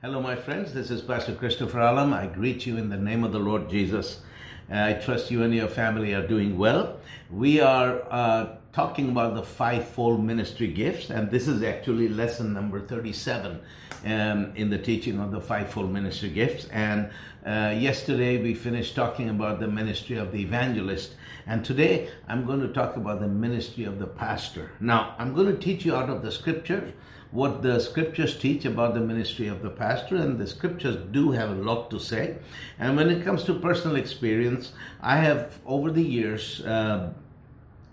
Hello, my friends. This is Pastor Christopher Alam. I greet you in the name of the Lord Jesus. Uh, I trust you and your family are doing well. We are uh, talking about the fivefold ministry gifts, and this is actually lesson number 37 um, in the teaching of the fivefold ministry gifts. And uh, yesterday we finished talking about the ministry of the evangelist, and today I'm going to talk about the ministry of the pastor. Now, I'm going to teach you out of the scriptures what the scriptures teach about the ministry of the pastor, and the scriptures do have a lot to say. And when it comes to personal experience, I have over the years, uh,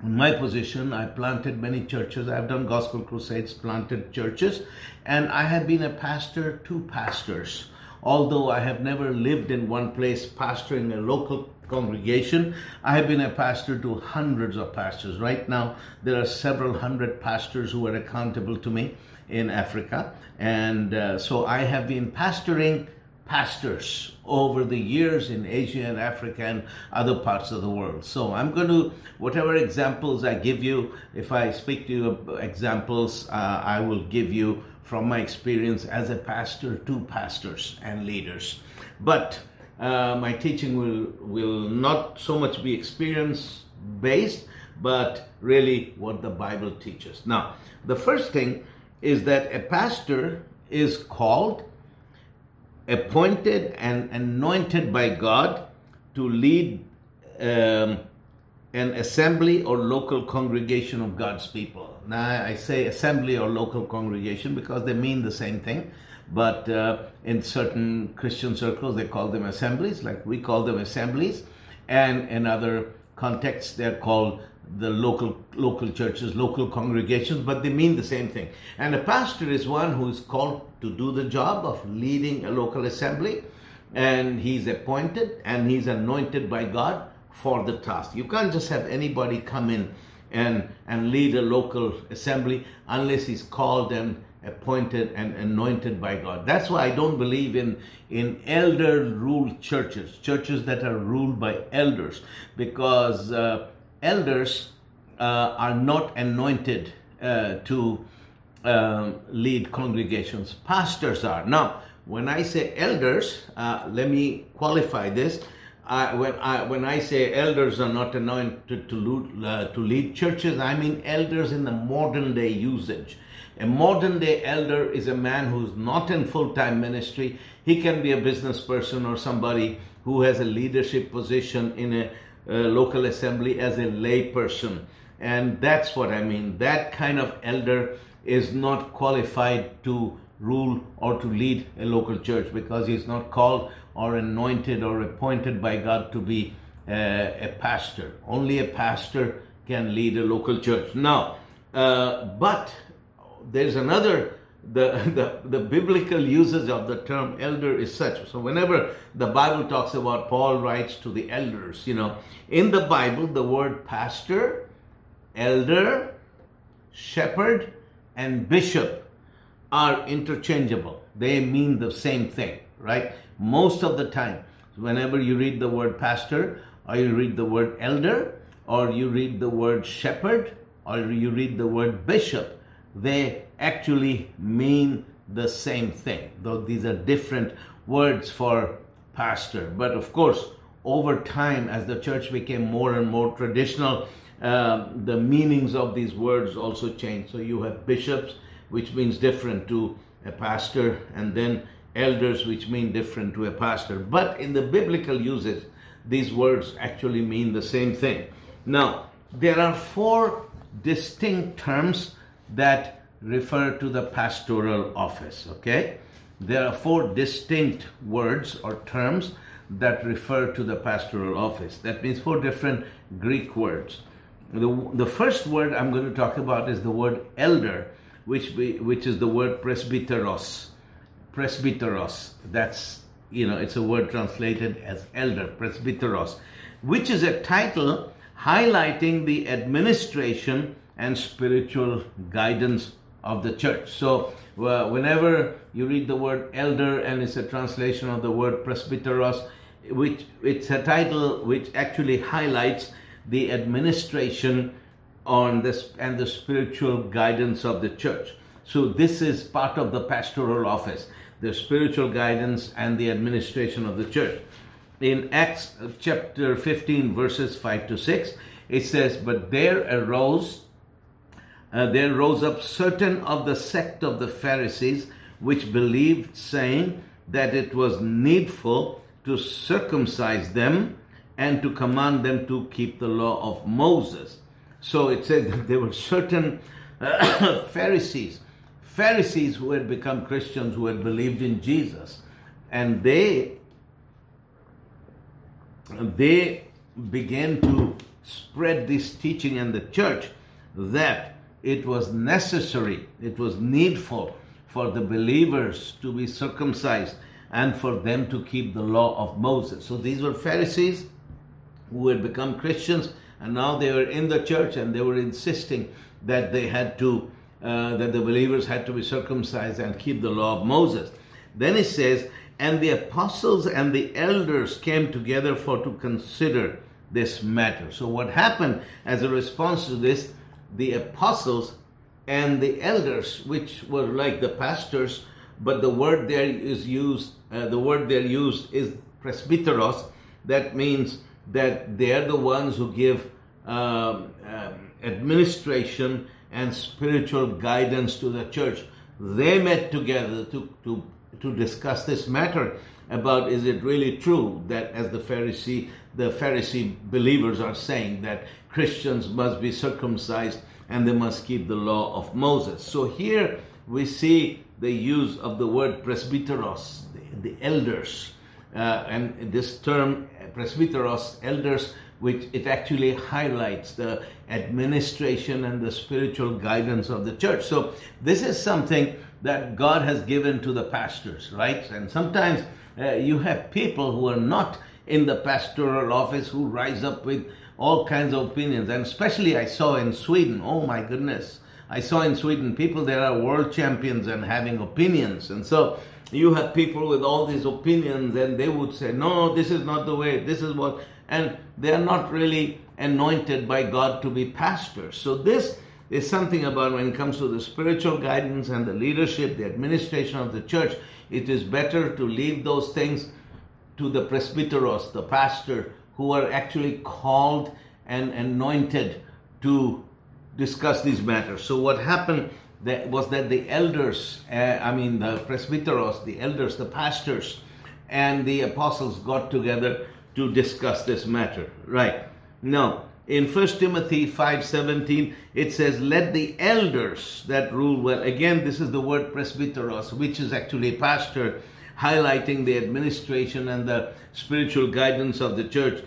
in my position, I planted many churches. I've done gospel crusades, planted churches, and I have been a pastor to pastors. Although I have never lived in one place pastoring a local congregation, I have been a pastor to hundreds of pastors. Right now, there are several hundred pastors who are accountable to me in Africa. And uh, so I have been pastoring pastors over the years in Asia and Africa and other parts of the world. So I'm going to, whatever examples I give you, if I speak to you examples, uh, I will give you from my experience as a pastor to pastors and leaders. But uh, my teaching will, will not so much be experience based, but really what the Bible teaches. Now, the first thing is that a pastor is called, appointed, and anointed by God to lead um, an assembly or local congregation of God's people. Now, I say assembly or local congregation because they mean the same thing, but uh, in certain Christian circles, they call them assemblies, like we call them assemblies, and in other contexts, they're called the local local churches, local congregations, but they mean the same thing. And a pastor is one who is called to do the job of leading a local assembly, and he's appointed and he's anointed by God for the task. You can't just have anybody come in and and lead a local assembly unless he's called and appointed and anointed by God. That's why I don't believe in in elder ruled churches, churches that are ruled by elders, because uh, elders uh, are not anointed uh, to um, lead congregations. Pastors are. Now, when I say elders, uh, let me qualify this. When I when I say elders are not anointed to lead, uh, to lead churches, I mean elders in the modern day usage. A modern day elder is a man who's not in full time ministry. He can be a business person or somebody who has a leadership position in a local assembly as a lay person. And that's what I mean. That kind of elder is not qualified to rule or to lead a local church because he's not called or anointed or appointed by God to be uh, a pastor. Only a pastor can lead a local church. Now, uh, but there's another the, the, the biblical usage of the term elder is such. So, whenever the Bible talks about Paul writes to the elders, you know, in the Bible, the word pastor, elder, shepherd, and bishop are interchangeable. They mean the same thing, right? Most of the time, whenever you read the word pastor, or you read the word elder, or you read the word shepherd, or you read the word bishop, they actually mean the same thing, though these are different words for pastor. But of course, over time, as the church became more and more traditional, uh, the meanings of these words also changed. So you have bishops, which means different to a pastor, and then elders, which mean different to a pastor. But in the biblical usage, these words actually mean the same thing. Now, there are four distinct terms that refer to the pastoral office. Okay? There are four distinct words or terms that refer to the pastoral office. That means four different Greek words. The, the first word I'm going to talk about is the word elder, which, be, which is the word presbyteros. Presbyteros. That's, you know, it's a word translated as elder, presbyteros, which is a title highlighting the administration and spiritual guidance of the church. So, uh, whenever you read the word elder and it's a translation of the word presbyteros, which it's a title which actually highlights the administration on this and the spiritual guidance of the church. So, this is part of the pastoral office. the spiritual guidance, and the administration of the church. In Acts chapter 15, verses 5 to 6, it says, But there arose, uh, there rose up certain of the sect of the Pharisees which believed, saying that it was needful to circumcise them and to command them to keep the law of Moses. So it says that there were certain uh, Pharisees, Pharisees who had become Christians, who had believed in Jesus, and they they began to spread this teaching in the church that it was necessary, it was needful for the believers to be circumcised and for them to keep the law of Moses. So these were Pharisees who had become Christians and now they were in the church and they were insisting that they had to, uh, that the believers had to be circumcised and keep the law of Moses. Then it says, and the apostles and the elders came together for to consider this matter. So what happened as a response to this, the apostles and the elders, which were like the pastors, but the word there is used, uh, the word there used is presbyteros. That means that they're the ones who give um, um, administration and spiritual guidance to the church. They met together to, to, to discuss this matter about is it really true that as the Pharisee, the Pharisee believers are saying that Christians must be circumcised and they must keep the law of Moses. So here we see the use of the word presbyteros, the, the elders, uh, and this term presbyteros, elders, which it actually highlights the administration and the spiritual guidance of the church. So this is something that God has given to the pastors, right? And sometimes uh, you have people who are not in the pastoral office who rise up with all kinds of opinions. And especially I saw in Sweden, oh my goodness, I saw in Sweden people that are world champions and having opinions. And so you have people with all these opinions and they would say, no, this is not the way, this is what, and they are not really anointed by God to be pastors. So this is something about when it comes to the spiritual guidance and the leadership, the administration of the church, it is better to leave those things to the presbyteros, the pastor, who are actually called and anointed to discuss these matters. So what happened that was that the elders, uh, I mean the presbyteros, the elders, the pastors, and the apostles got together to discuss this matter. Right. Now, in 1 Timothy 5:17 it says let the elders that rule well again this is the word presbyteros which is actually pastor highlighting the administration and the spiritual guidance of the church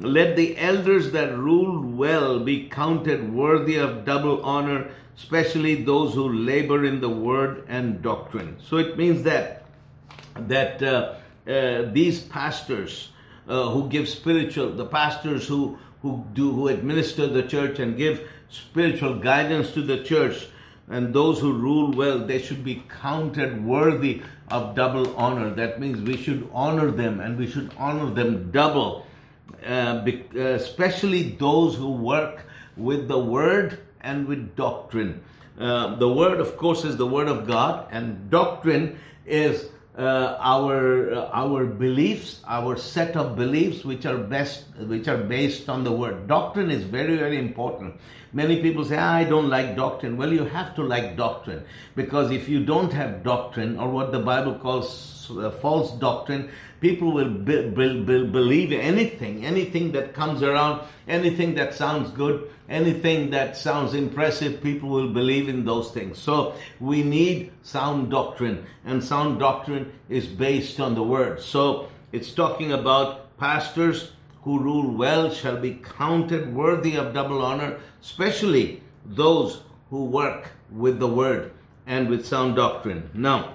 let the elders that rule well be counted worthy of double honor especially those who labor in the word and doctrine so it means that that uh, uh, these pastors uh, who give spiritual the pastors who who do who administer the church and give spiritual guidance to the church. And those who rule well they should be counted worthy of double honor. That means we should honor them and we should honor them double. Uh, uh, especially those who work with the word and with doctrine. Uh, the word of course is the word of god and doctrine is uh, our uh, our beliefs, our set of beliefs, which are best, which are based on the word. Doctrine is very very important. Many people say, ah, "I don't like doctrine." Well, you have to like doctrine because if you don't have doctrine, or what the Bible calls uh, false doctrine, people will be, be, be, believe anything, anything that comes around, anything that sounds good, anything that sounds impressive, people will believe in those things. So we need sound doctrine, and sound doctrine is based on the word. So it's talking about pastors who rule well shall be counted worthy of double honor, especially those who work with the word and with sound doctrine. Now,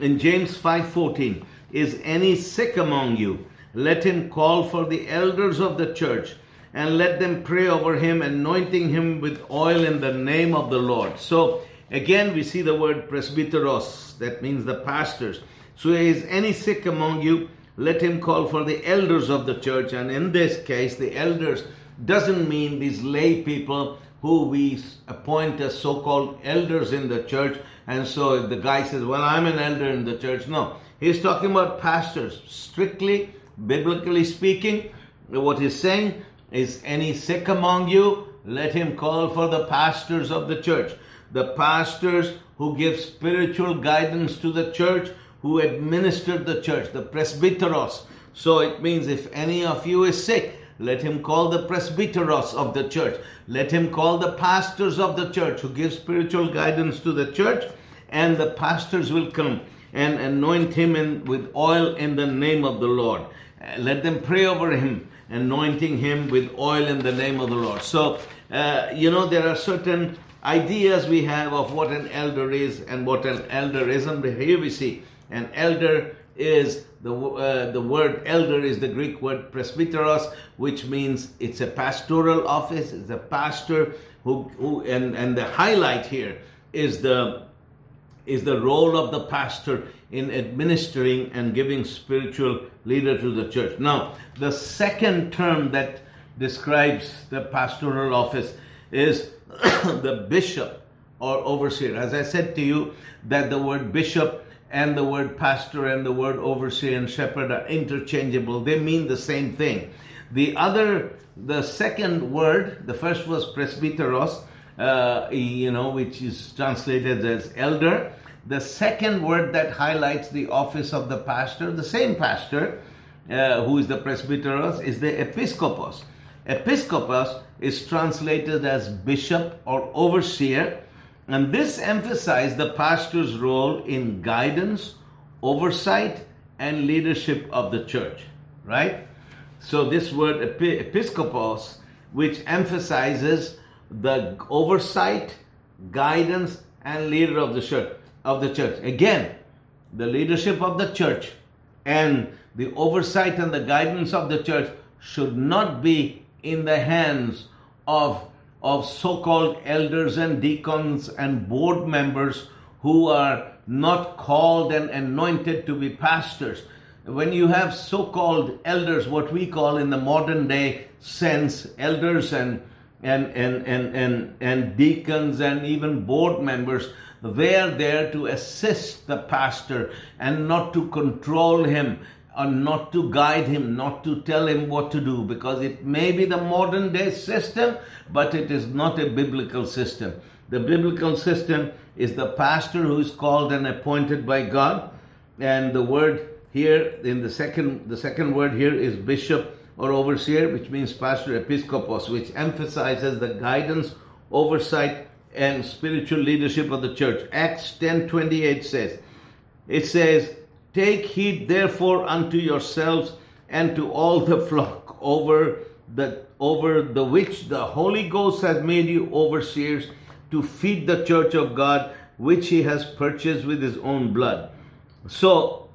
in James 5:14, is any sick among you? Let him call for the elders of the church and let them pray over him, anointing him with oil in the name of the Lord. So again, we see the word presbyteros, that means the pastors. So is any sick among you? Let him call for the elders of the church. And in this case, the elders doesn't mean these lay people who we appoint as so called elders in the church, And so if the guy says, Well, I'm an elder in the church, no. He's talking about pastors. Strictly, biblically speaking, what he's saying is any sick among you, let him call for the pastors of the church. The pastors who give spiritual guidance to the church, who administer the church, the presbyteros. So it means if any of you is sick, let him call the presbyteros of the church. Let him call the pastors of the church who give spiritual guidance to the church, and the pastors will come and anoint him in, with oil in the name of the Lord. Let them pray over him, anointing him with oil in the name of the Lord. So, uh, you know, there are certain ideas we have of what an elder is and what an elder isn't. Here we see an elder is the uh, the word elder is the Greek word presbyteros, which means it's a pastoral office. It's a pastor who who and and the highlight here is the is the role of the pastor in administering and giving spiritual leader to the church. Now, the second term that describes the pastoral office is the bishop or overseer. As I said to you, that the word bishop and the word pastor and the word overseer and shepherd are interchangeable. They mean the same thing. The other, the second word, the first was presbyteros, uh, you know, which is translated as elder. The second word that highlights the office of the pastor, the same pastor, uh, who is the presbyteros, is the episcopos. Episcopos is translated as bishop or overseer, and this emphasized the pastor's role in guidance, oversight, and leadership of the church, right? So, this word episcopos, which emphasizes the oversight, guidance, and leader of the church. Of the church. Again, the leadership of the church and the oversight and the guidance of the church should not be in the hands of, of so-called elders and deacons and board members who are not called and anointed to be pastors. When you have so-called elders, what we call in the modern day sense, elders and and, and, and, and, and deacons and even board members, they are there to assist the pastor and not to control him and not to guide him, not to tell him what to do, because it may be the modern day system, but it is not a biblical system. The biblical system is the pastor who is called and appointed by God, and the word here in the second the second word here is bishop or overseer, which means pastor episcopos, which emphasizes the guidance, oversight, and spiritual leadership of the church. Acts 10:28 says, it says, Take heed therefore unto yourselves and to all the flock over the over the which the Holy Ghost has made you overseers to feed the church of God which he has purchased with his own blood. So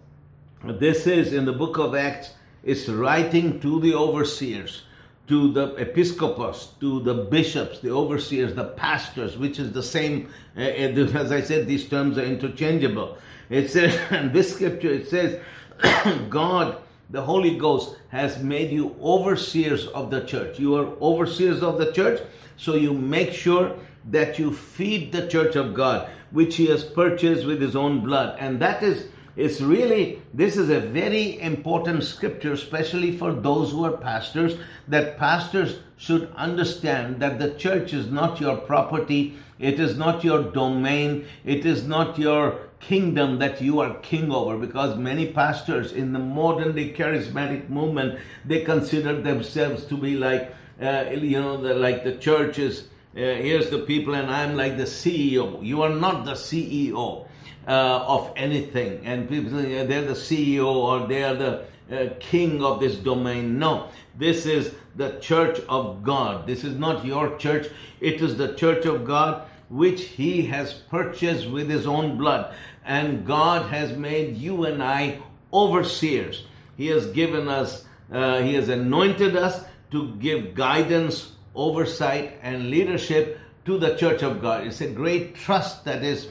this is in the book of Acts is writing to the overseers, to the episcopos, to the bishops, the overseers, the pastors, which is the same. Uh, as I said, these terms are interchangeable. It says in this scripture, it says, God, the Holy Ghost, has made you overseers of the church. You are overseers of the church, so you make sure that you feed the church of God, which He has purchased with His own blood. And that is it's really, this is a very important scripture, especially for those who are pastors, that pastors should understand that the church is not your property, it is not your domain, it is not your kingdom that you are king over because many pastors in the modern day charismatic movement they consider themselves to be like uh, you know the, like the churches uh, here's the people and i'm like the ceo you are not the ceo uh, of anything. And people they're the CEO or they are the uh, king of this domain. No, this is the church of God. This is not your church. It is the church of God which he has purchased with his own blood. And God has made you and I overseers. He has given us, uh, he has anointed us to give guidance, oversight, and leadership to the church of God. It's a great trust that is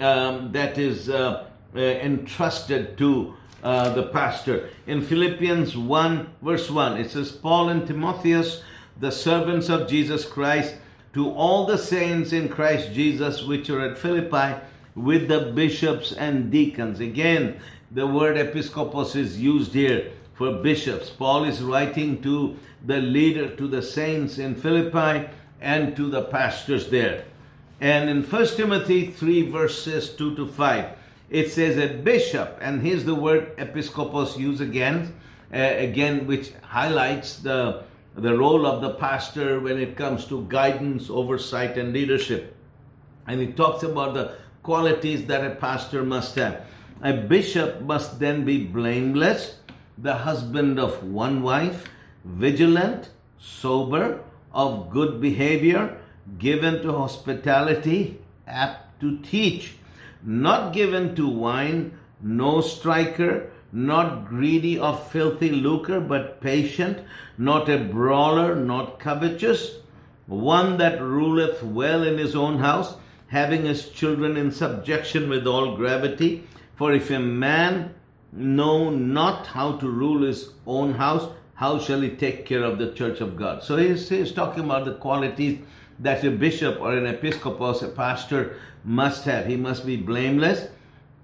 um, that is uh, uh, entrusted to uh, the pastor. In Philippians 1, verse 1, it says, Paul and Timotheus, the servants of Jesus Christ, to all the saints in Christ Jesus which are at Philippi, with the bishops and deacons. Again, the word episcopos is used here for bishops. Paul is writing to the leader, to the saints in Philippi, and to the pastors there. And in 1 Timothy 3, verses 2 to 5, it says a bishop, and here's the word episcopos used again, uh, again, which highlights the, the role of the pastor when it comes to guidance, oversight, and leadership. And it talks about the qualities that a pastor must have. A bishop must then be blameless, the husband of one wife, vigilant, sober, of good behavior, given to hospitality, apt to teach, not given to wine, no striker, not greedy of filthy lucre, but patient, not a brawler, not covetous, one that ruleth well in his own house, having his children in subjection with all gravity. For if a man know not how to rule his own house, how shall he take care of the church of God? So he's, he's talking about the qualities that a bishop or an episcopos, a pastor, must have. He must be blameless.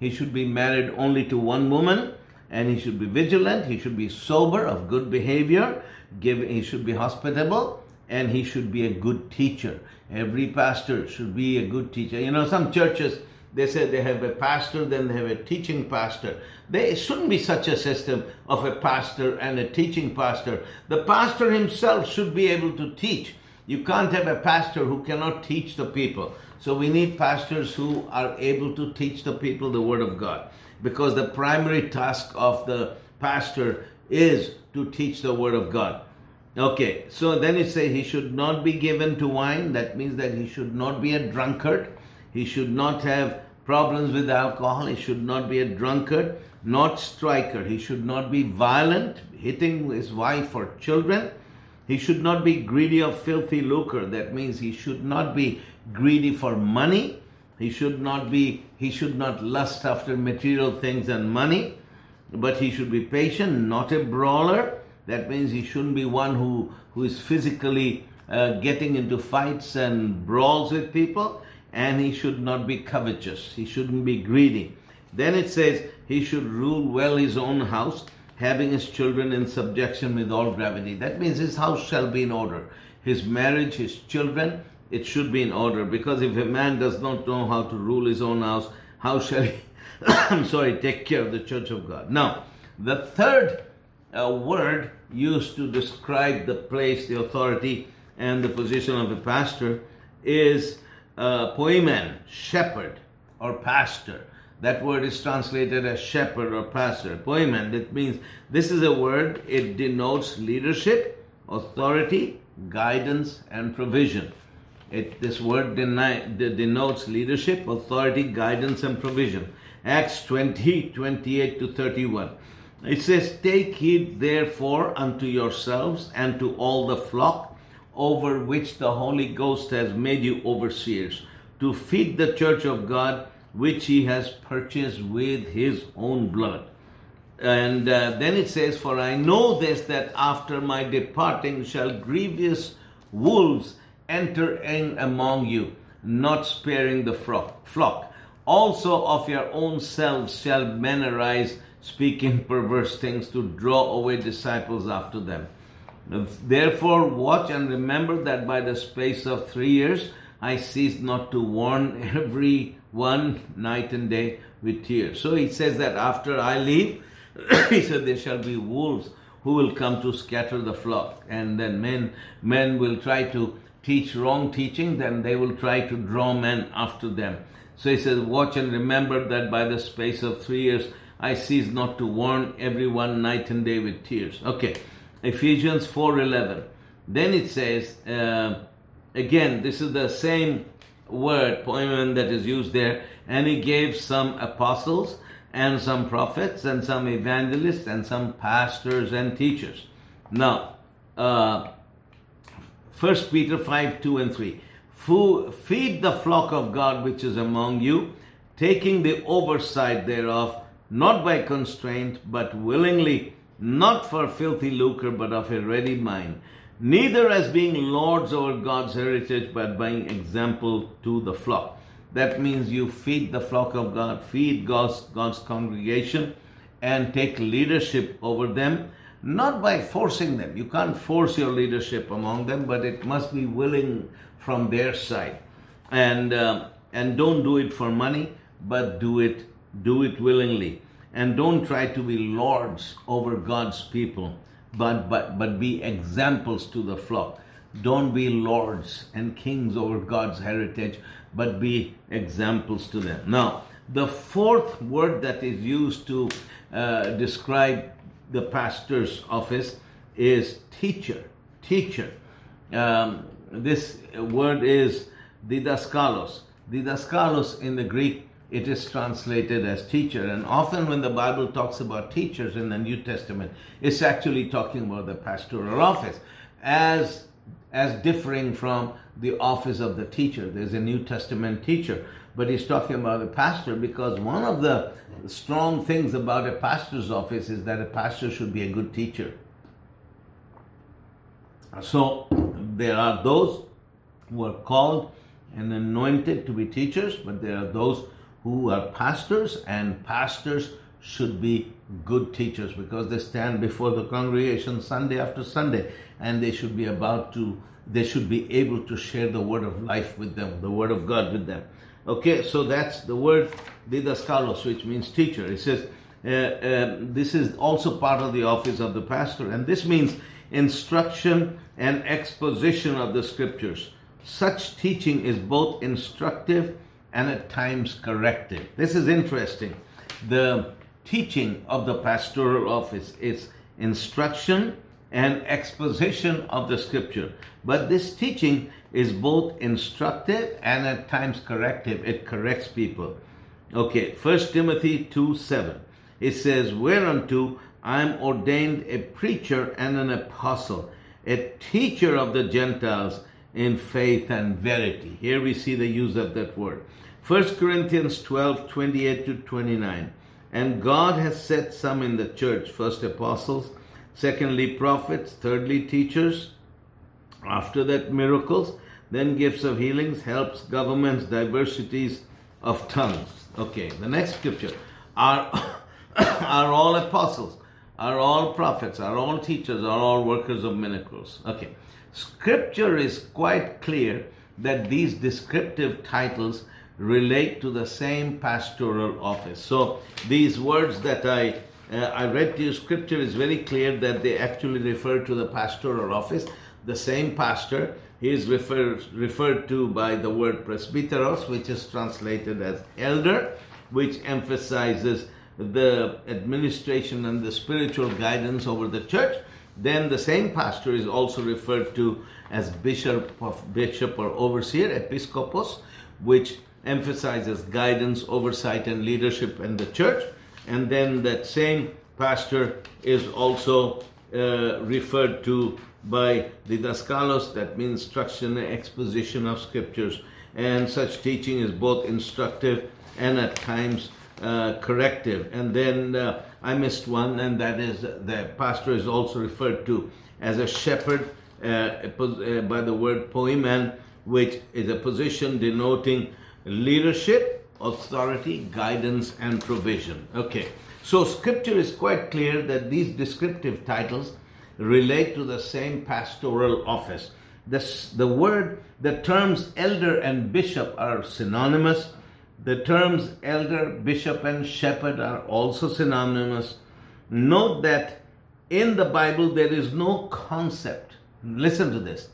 He should be married only to one woman, and he should be vigilant. He should be sober, of good behavior. Give, he should be hospitable, and he should be a good teacher. Every pastor should be a good teacher. You know, some churches they say they have a pastor, then they have a teaching pastor. There shouldn't be such a system of a pastor and a teaching pastor. The pastor himself should be able to teach. You can't have a pastor who cannot teach the people. So we need pastors who are able to teach the people the Word of God. Because the primary task of the pastor is to teach the Word of God. Okay, so then it says he should not be given to wine. That means that he should not be a drunkard. He should not have problems with alcohol. He should not be a drunkard, not striker. He should not be violent, hitting his wife or children. He should not be greedy of filthy lucre. That means he should not be greedy for money. He should not be he should not lust after material things and money, but he should be patient, not a brawler. That means he shouldn't be one who, who is physically uh, getting into fights and brawls with people and he should not be covetous. He shouldn't be greedy. Then it says he should rule well his own house, having his children in subjection with all gravity. That means his house shall be in order. His marriage, his children, it should be in order. Because if a man does not know how to rule his own house, how shall he, I'm sorry, take care of the church of God? Now, the third uh, word used to describe the place, the authority, and the position of a pastor is uh, poimen, shepherd or pastor. That word is translated as shepherd or pastor. Poimen, that means this is a word, it denotes leadership, authority, guidance, and provision. It, this word denotes leadership, authority, guidance, and provision. Acts 20, 28 to 31. It says, Take heed therefore unto yourselves and to all the flock over which the Holy Ghost has made you overseers, to feed the church of God, which he has purchased with his own blood. And uh, then it says, For I know this, that after my departing shall grievous wolves enter in among you, not sparing the flock. Also of your own selves shall men arise, speaking perverse things to draw away disciples after them. Therefore, watch and remember that by the space of three years I cease not to warn every one night and day with tears. So he says that after I leave, he said there shall be wolves who will come to scatter the flock, and then men men will try to teach wrong teaching, then they will try to draw men after them. So he says, Watch and remember that by the space of three years I cease not to warn everyone night and day with tears. Okay. Ephesians 4:11. Then it says uh, again, this is the same word poimen that is used there, and he gave some apostles and some prophets and some evangelists and some pastors and teachers. Now, uh, 1 Peter 5 2 and 3. Feed the flock of God which is among you, taking the oversight thereof, not by constraint, but willingly not for filthy lucre, but of a ready mind, neither as being lords over God's heritage, but by example to the flock. That means you feed the flock of God, feed God's, God's congregation, and take leadership over them, not by forcing them. You can't force your leadership among them, but it must be willing from their side. And, uh, and don't do it for money, but do it, do it willingly. And don't try to be lords over God's people, but, but, but be examples to the flock. Don't be lords and kings over God's heritage, but be examples to them. Now, the fourth word that is used to uh, describe the pastor's office is teacher. Teacher. Um, this word is didaskalos. Didaskalos in the Greek, it is translated as teacher. And often when the Bible talks about teachers in the New Testament, it's actually talking about the pastoral office as as differing from the office of the teacher. There's a New Testament teacher, but he's talking about the pastor because one of the strong things about a pastor's office is that a pastor should be a good teacher. So there are those who are called and anointed to be teachers, but there are those who are pastors, and pastors should be good teachers because they stand before the congregation Sunday after Sunday and they should be about to, they should be able to share the word of life with them, the word of God with them. Okay, so that's the word didaskalos, which means teacher. It says, uh, uh, this is also part of the office of the pastor, and this means instruction and exposition of the scriptures. Such teaching is both instructive and at times corrective. This is interesting. The teaching of the pastoral office is instruction and exposition of the scripture. But this teaching is both instructive and at times corrective. It corrects people. Okay, 1 Timothy 2 7. It says, Whereunto I am ordained a preacher and an apostle, a teacher of the Gentiles in faith and verity. Here we see the use of that word. 1 Corinthians 12 28 to 29. And God has set some in the church, first apostles, secondly prophets, thirdly teachers, after that miracles, then gifts of healings, helps, governments, diversities of tongues. Okay, the next scripture. Are, are all apostles, are all prophets, are all teachers, are all workers of miracles. Okay, scripture is quite clear that these descriptive titles relate to the same pastoral office. So these words that I uh, I read to you, scripture is very clear that they actually refer to the pastoral office. The same pastor he is referred referred to by the word presbyteros, which is translated as elder, which emphasizes the administration and the spiritual guidance over the church. Then the same pastor is also referred to as bishop of bishop or overseer, episcopos, which emphasizes guidance, oversight, and leadership in the church. And then that same pastor is also uh, referred to by the daskalos, that means instruction and exposition of scriptures. And such teaching is both instructive and at times uh, corrective. And then uh, I missed one, and that is the pastor is also referred to as a shepherd uh, uh by the word poimen, which is a position denoting leadership, authority, guidance, and provision. Okay, so scripture is quite clear that these descriptive titles relate to the same pastoral office. This, the word, the terms elder and bishop are synonymous. The terms elder, bishop, and shepherd are also synonymous. Note that in the Bible there is no concept. Listen to this.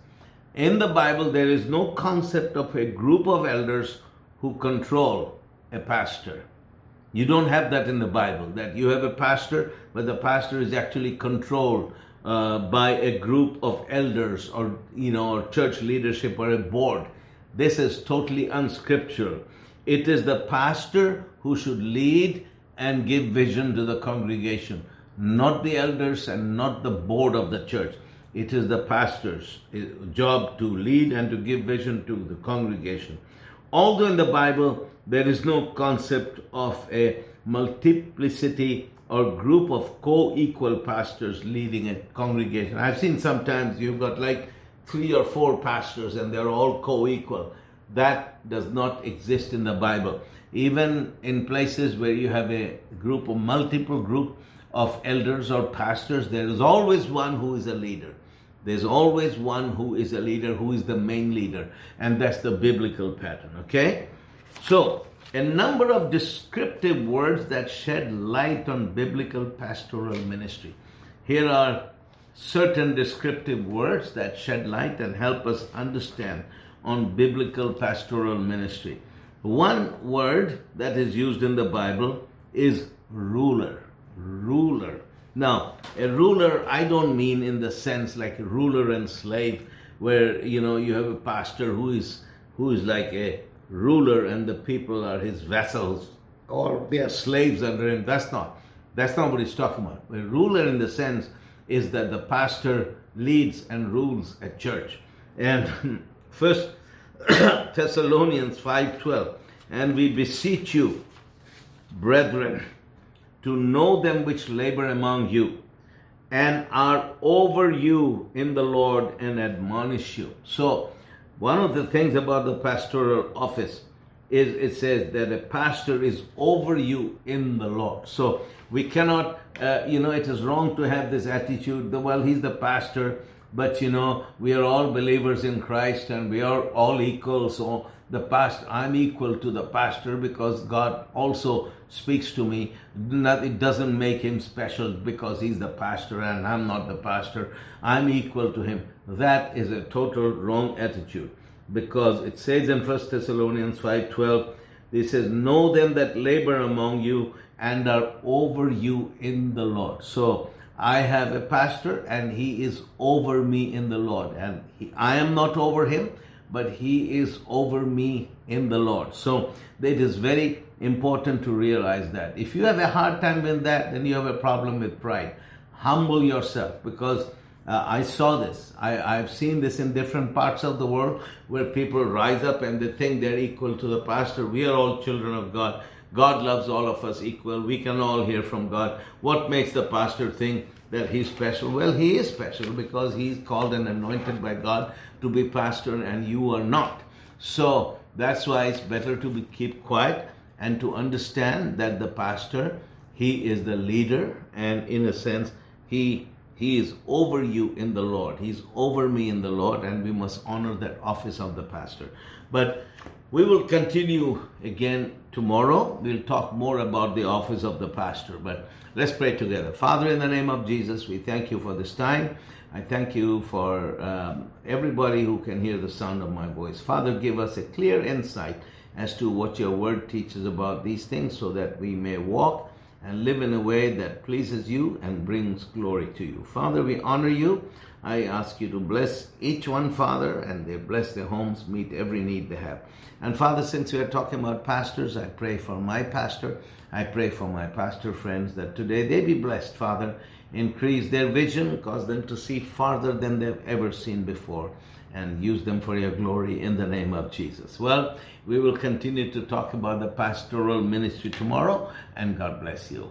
In the Bible, there is no concept of a group of elders who control a pastor. You don't have that in the Bible, that you have a pastor, but the pastor is actually controlled uh, by a group of elders or, you know, church leadership or a board. This is totally unscriptural. It is the pastor who should lead and give vision to the congregation, not the elders and not the board of the church. It is the pastor's uh, job to lead and to give vision to the congregation. Although in the Bible there is no concept of a multiplicity or group of co-equal pastors leading a congregation. I've seen sometimes you've got like three or four pastors and they're all co-equal. That does not exist in the Bible. Even in places where you have a group of multiple group of elders or pastors, there is always one who is a leader. There's always one who is a leader, who is the main leader. And that's the biblical pattern, okay? So, a number of descriptive words that shed light on biblical pastoral ministry. Here are certain descriptive words that shed light and help us understand on biblical pastoral ministry. One word that is used in the Bible is ruler. Ruler. Now, a ruler, I don't mean in the sense like a ruler and slave, where you know you have a pastor who is who is like a ruler and the people are his vassals or they are slaves under him. That's not. That's not what he's talking about. A ruler in the sense is that the pastor leads and rules a church. And first Thessalonians 5:12 and we beseech you brethren to know them which labor among you and are over you in the Lord and admonish you. So one of the things about the pastoral office is it says that a pastor is over you in the Lord. So we cannot, uh, you know, it is wrong to have this attitude that, well, he's the pastor, but you know, we are all believers in Christ and we are all equal. So the past, I'm equal to the pastor because God also speaks to me. It doesn't make him special because he's the pastor and I'm not the pastor. I'm equal to him. That is a total wrong attitude because it says in 1 Thessalonians 5:12 it says know them that labor among you and are over you in the Lord. So I have a pastor and he is over me in the Lord and he, I am not over him but he is over me in the Lord. So it is very important to realize that. If you have a hard time with that, then you have a problem with pride. Humble yourself because uh, I saw this. I, I've seen this in different parts of the world where people rise up and they think they're equal to the pastor. We are all children of God. God loves all of us equal. We can all hear from God. What makes the pastor think that he's special? Well, he is special because he's called and anointed by God to be pastor and you are not. So that's why it's better to be, keep quiet and to understand that the pastor, he is the leader and in a sense, he he is over you in the Lord. He's over me in the Lord, and we must honor that office of the pastor. But we will continue again tomorrow. We'll talk more about the office of the pastor. But let's pray together. Father, in the name of Jesus, we thank you for this time. I thank you for um, everybody who can hear the sound of my voice. Father, give us a clear insight as to what your word teaches about these things so that we may walk and live in a way that pleases you and brings glory to you. Father, we honor you. I ask you to bless each one, Father, and they bless their homes, meet every need they have. And Father, since we are talking about pastors, I pray for my pastor. I pray for my pastor friends that today they be blessed, Father. Increase their vision, cause them to see farther than they've ever seen before, and use them for your glory in the name of Jesus. Well, we will continue to talk about the pastoral ministry tomorrow, and God bless you.